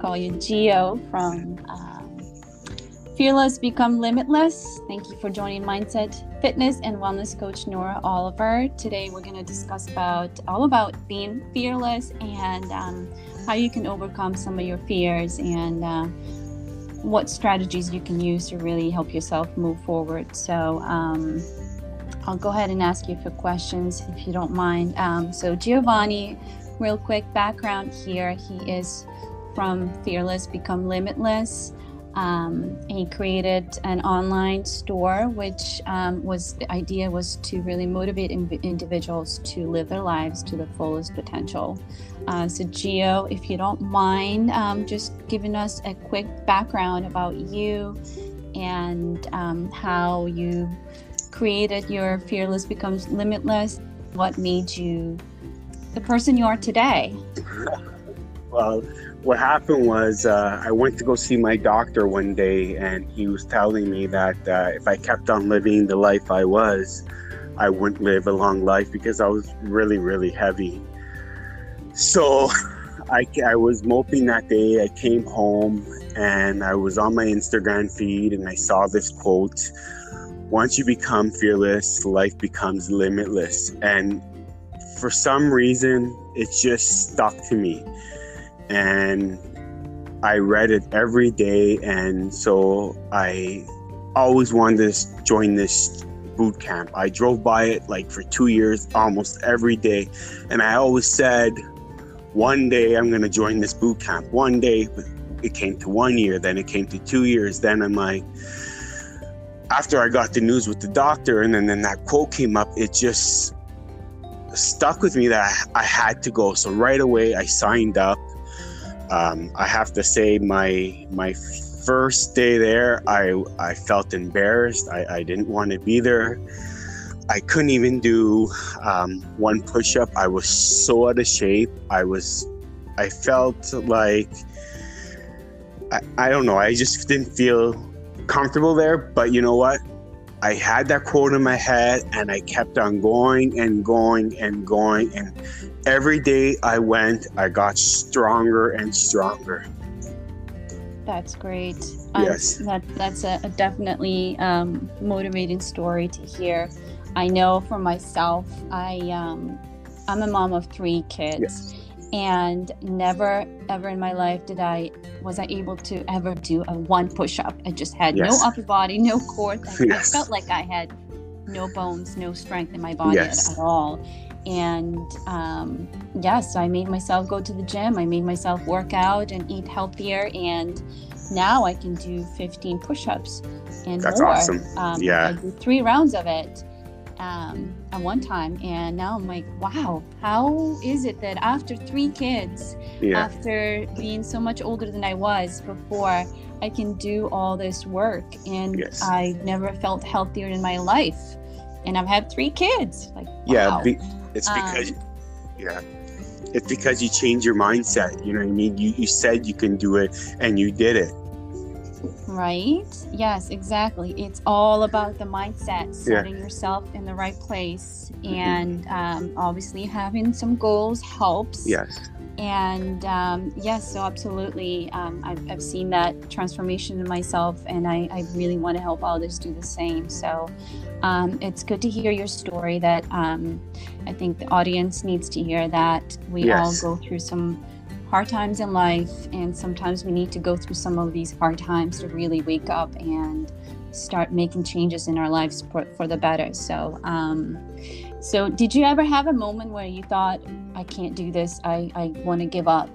call you Geo from um, Fearless Become Limitless. Thank you for joining Mindset Fitness and Wellness Coach Nora Oliver. Today we're going to discuss about all about being fearless and um, how you can overcome some of your fears and uh, what strategies you can use to really help yourself move forward. So. Um, I'll go ahead and ask you a few questions if you don't mind. Um, so, Giovanni, real quick background here. He is from Fearless Become Limitless. Um, he created an online store, which um, was the idea was to really motivate in- individuals to live their lives to the fullest potential. Uh, so, Geo, if you don't mind, um, just giving us a quick background about you and um, how you created your Fearless Becomes Limitless. What made you the person you are today? well, what happened was uh, I went to go see my doctor one day, and he was telling me that uh, if I kept on living the life I was, I wouldn't live a long life because I was really, really heavy. So I, I was moping that day. I came home and I was on my Instagram feed and I saw this quote Once you become fearless, life becomes limitless. And for some reason, it just stuck to me and I read it every day. And so I always wanted to join this boot camp. I drove by it like for two years, almost every day. And I always said, one day I'm going to join this boot camp. One day, it came to one year, then it came to two years. Then I'm like, after I got the news with the doctor, and then, then that quote came up, it just stuck with me that I had to go. So right away, I signed up. Um, I have to say, my my first day there, I I felt embarrassed. I, I didn't want to be there. I couldn't even do um, one push up. I was so out of shape. I was, I felt like, I, I don't know. I just didn't feel comfortable there. But you know what? I had that quote in my head and I kept on going and going and going. And every day I went, I got stronger and stronger. That's great. Um, yes. that, that's a, a definitely um, motivating story to hear. I know for myself, I, um, I'm a mom of three kids. Yes and never ever in my life did I was I able to ever do a one push up. I just had yes. no upper body, no core. I, yes. I, felt like I had no bones, no strength in my body at, all. And um, yes, I made myself go to the gym. I made myself work out and eat healthier. And now I can do 15 push ups and That's more. awesome. Um, yeah. I do three rounds of it um, at one time, and now I'm like, wow, how is it that after three kids, yeah. after being so much older than I was before, I can do all this work, and yes. I never felt healthier in my life, and I've had three kids. Like, wow. yeah, be- it's because, um, yeah it's because you change your mindset you know what i mean you, you said you can do it and you did it Right? Yes, exactly. It's all about the mindset, setting yeah. yourself in the right place, mm-hmm. and um, obviously having some goals helps. Yes. And um, yes, so absolutely, um, I've, I've seen that transformation in myself, and I, I really want to help others do the same. So um, it's good to hear your story. That um, I think the audience needs to hear that we yes. all go through some hard times in life, and sometimes we need to go through some of these hard times to really wake up and start making changes in our lives for, for the better. So, um, so did you ever have a moment where you thought, "I can't do this. I I want to give up"?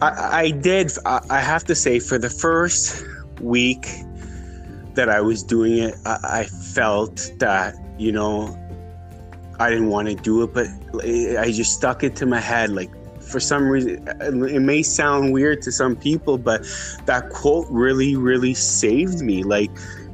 I, I did. I, I have to say, for the first week that I was doing it, I, I felt that you know I didn't want to do it, but I just stuck it to my head like for some reason it may sound weird to some people but that quote really really saved me like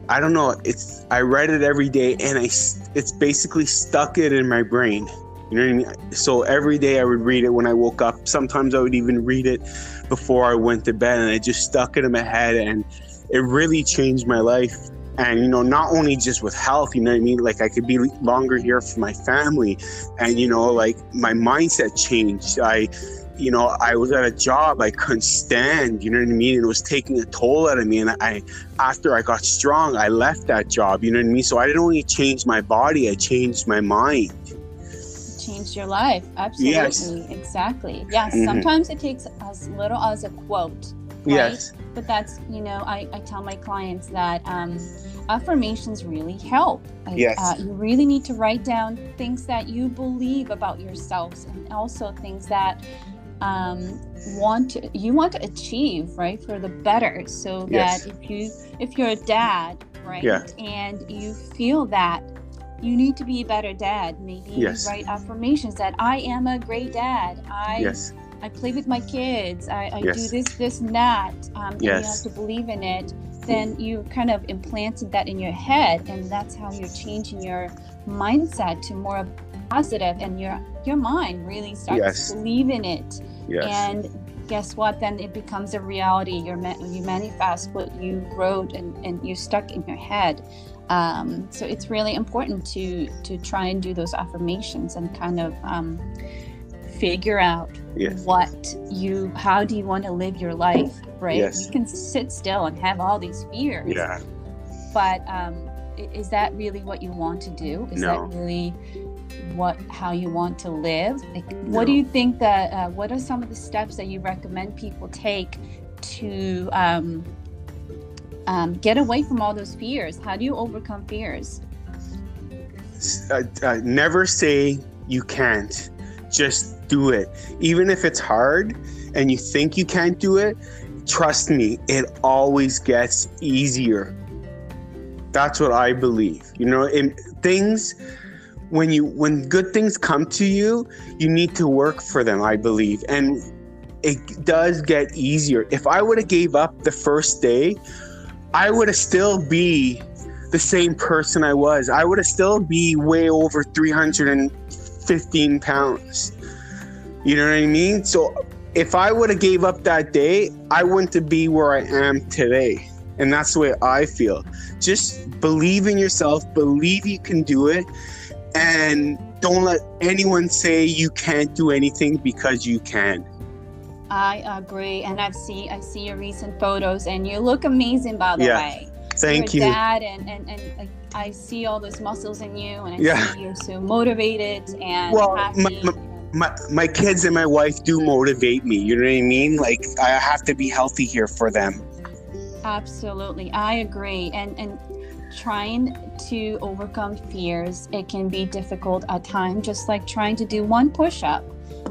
i don't know it's i read it every day and i it's basically stuck it in my brain. You know what i mean? So every day i would read it when i woke up. Sometimes i would even read it before i went to bed and i just stuck it in my head and it really changed my life. And you know not only just with health you know what i mean? Like i could be longer here for my family and you know like my mindset changed. I you know, I was at a job I couldn't stand, you know what I mean? And it was taking a toll out of me. And I, after I got strong, I left that job, you know what I mean? So I didn't only change my body, I changed my mind. Changed your life. Absolutely. Yes. Exactly. Yes. Mhm. Sometimes it takes as little as a quote. Right? Yes. But that's, you know, I, I tell my clients that um, affirmations really help. Like, Yes. Uh, you really need to write down things that you believe about yourselves and also things that um, want to, you want to achieve, right, for the better. So that Yes. if you if you're a dad, right, Yeah. and you feel that you need to be a better dad, maybe Yes. write affirmations that I am a great dad. I Yes. I play with my kids. I, I do this, this, and that. Um, and you have Yes. to believe in it. Then you kind of implanted that in your head, and that's how you're changing your mindset to more positive, and your your mind really starts Yes. to believe in it. Yes. And guess what? Then it becomes a reality. You're you manifest what you wrote, and, and you stuck in your head. Um, so it's really important to to try and do those affirmations and kind of um, figure out yes. what you how do you want to live your life right Yes. you can sit still and have all these fears Yeah. but um is that really what you want to do is No. that really what how you want to live like, what do you think that uh, what are some of the steps that you recommend people take to um, um, get away from all those fears how do you overcome fears uh, uh, never say you can't. Just do it. Even if it's hard and you think you can't do it, trust me, it always gets easier. That's what I believe. You know, in things when you when good things come to you, you need to work for them, I believe. And it does get easier. If I would have gave up the first day, I would have still be the same person I was. I would have still be way over 315 pounds. You know what I mean? So if I would have gave up that day, I wouldn't be where I am today. And that's the way I feel. Just believe in yourself, believe you can do it, and don't let anyone say you can't do anything because you can. i agree and i've seen i see your recent photos and you look amazing by the Yeah. way Thank you're you. dad and, and, and like, I see all those muscles in you and I Yeah. see you're so motivated and Well, happy. my- my, my kids and my wife do motivate me. You know what I mean? Like I have to be healthy here for them. Absolutely. I agree. And and trying to overcome fears, it can be difficult at times, just like trying to do one push up.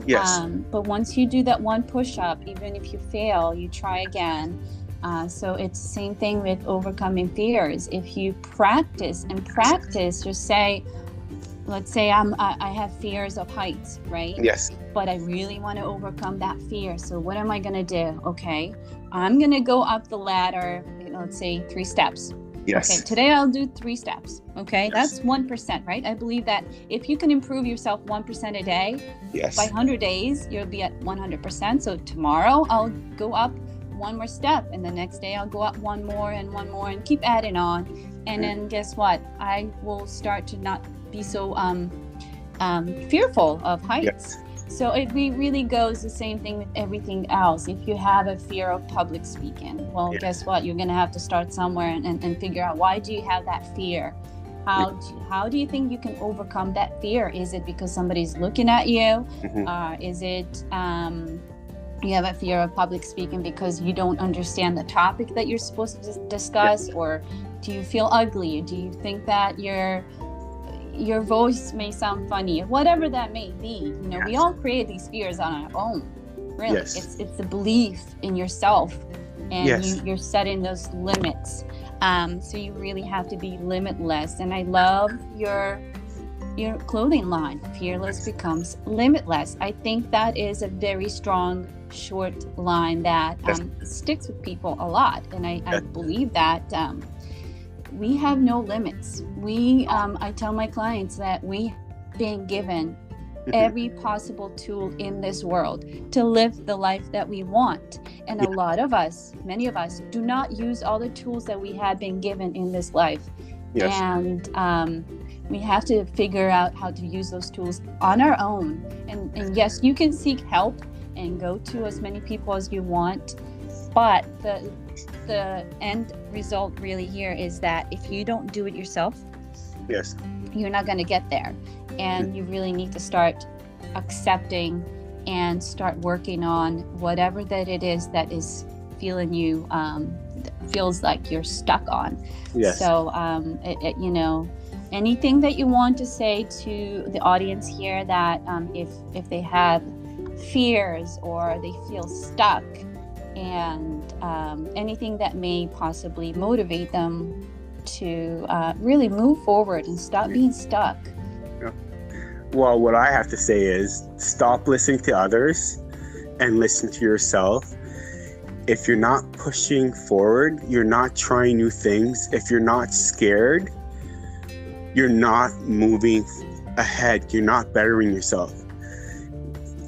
Yes. Um, but once you do that one push up, even if you fail, you try again. Uh, so it's the same thing with overcoming fears. If you practice and practice, just say, let's say I'm I, I have fears of heights, right? yes. But I really want to overcome that fear. So what am I gonna do? Okay, I'm gonna go up the ladder. you know, Let's say three steps. Yes. Okay, today I'll do three steps. Okay, Yes. that's one percent, right? I believe that if you can improve yourself one percent a day, Yes. by 100 days you'll be at 100% so tomorrow i'll go up one more step and the next day i'll go up one more and one more and keep adding on and then guess what i will start to not be so um, um, fearful of heights so it re- really goes the same thing with everything else. If you have a fear of public speaking well Yeah. guess what? You're going to have to start somewhere and, and, and figure out why do you have that fear? How do, how do you think you can overcome that fear? Is it because somebody's looking at you? Mhm. uh, is it um, you have a fear of public speaking because you don't understand the topic that you're supposed to dis- discuss, or do you feel ugly? Do you think that your your voice may sound funny, whatever that may be? You know, we all create these fears on our own. Really, Yes. it's it's the belief in yourself, and Yes. you, you're setting those limits. Um, so you really have to be limitless. And I love your your clothing line fearless becomes limitless i think that is a very strong short line that Yes. um, sticks with people a lot and i, I believe that um, we have no limits. We um, i tell my clients that we been given every possible tool in this world to live the life that we want. And a lot of us many of us do not use all the tools that we have been given in this life. Yes. and um, we have to figure out how to use those tools on our own. And, and yes you can seek help and go to as many people as you want. But the the end result really here is that if you don't do it yourself, yes, you're not going to get there. And you really need to start accepting and start working on whatever that it is that is feeling you um, feels like you're stuck on. Yes. So, um, it, it, you know, anything that you want to say to the audience here that um, if if they have fears or they feel stuck and um, anything that may possibly motivate them to uh, really move forward and stop being stuck. Well, what I have to say is stop listening to others and listen to yourself. If you're not pushing forward, you're not trying new things, if you're not scared, you're not moving ahead, you're not bettering yourself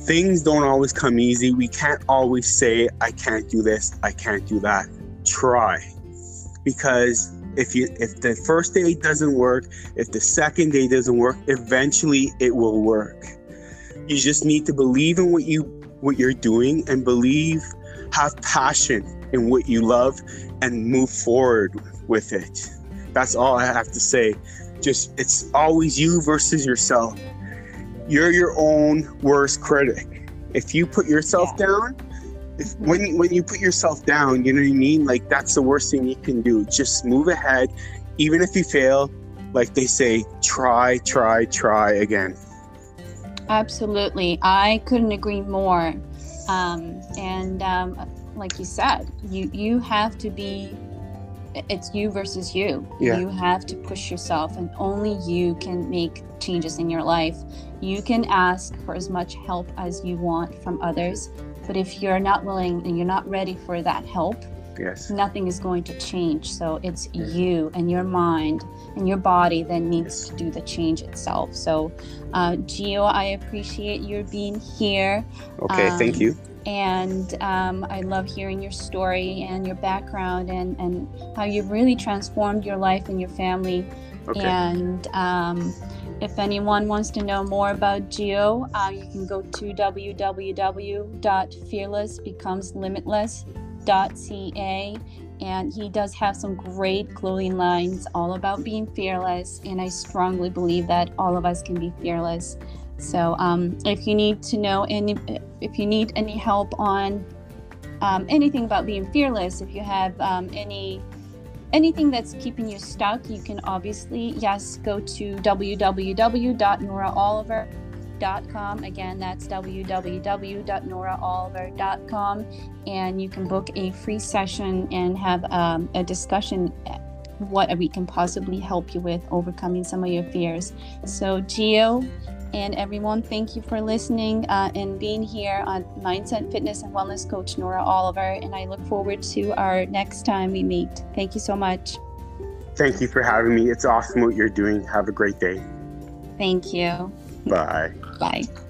things don't always come easy. We can't always say, I can't do this, I can't do that. Try. Because if you if the first day doesn't work, if the second day doesn't work, eventually it will work. You just need to believe in what you what you're doing and believe, have passion in what you love and move forward with it. That's all I have to say. Just it's always you versus yourself you're your own worst critic. If you put yourself yeah. down, if, when when you put yourself down, you know what I mean. Like that's the worst thing you can do. Just move ahead, even if you fail. Like they say, try, try, try again. Absolutely, I couldn't agree more. Um, and um, like you said, you you have to be it's you versus you. Yeah. You have to push yourself, and only you can make changes in your life. You can ask for as much help as you want from others, but if you're not willing and you're not ready for that help, yes. nothing is going to change. So it's you and your mind and your body that needs yes. to do the change itself. So, uh, Gio, I appreciate your being here. Okay, um, thank you and um, I love hearing your story and your background and, and how you've really transformed your life and your family. Okay. And um, if anyone wants to know more about Geo, uh, you can go to www.fearlessbecomeslimitless.ca. And he does have some great clothing lines all about being fearless. And I strongly believe that all of us can be fearless. So um, if you need to know any, if you need any help on um, anything about being fearless, if you have um, any anything that's keeping you stuck, you can obviously yes go to www.noraoliver.com. Again, that's www.noraoliver.com, and you can book a free session and have um, a discussion what we can possibly help you with overcoming some of your fears. So, Gio, and everyone, thank you for listening uh, and being here on Mindset Fitness and Wellness Coach Nora Oliver. And I look forward to our next time we meet. Thank you so much. Thank you for having me. It's awesome what you're doing. Have a great day. Thank you. Bye. Bye.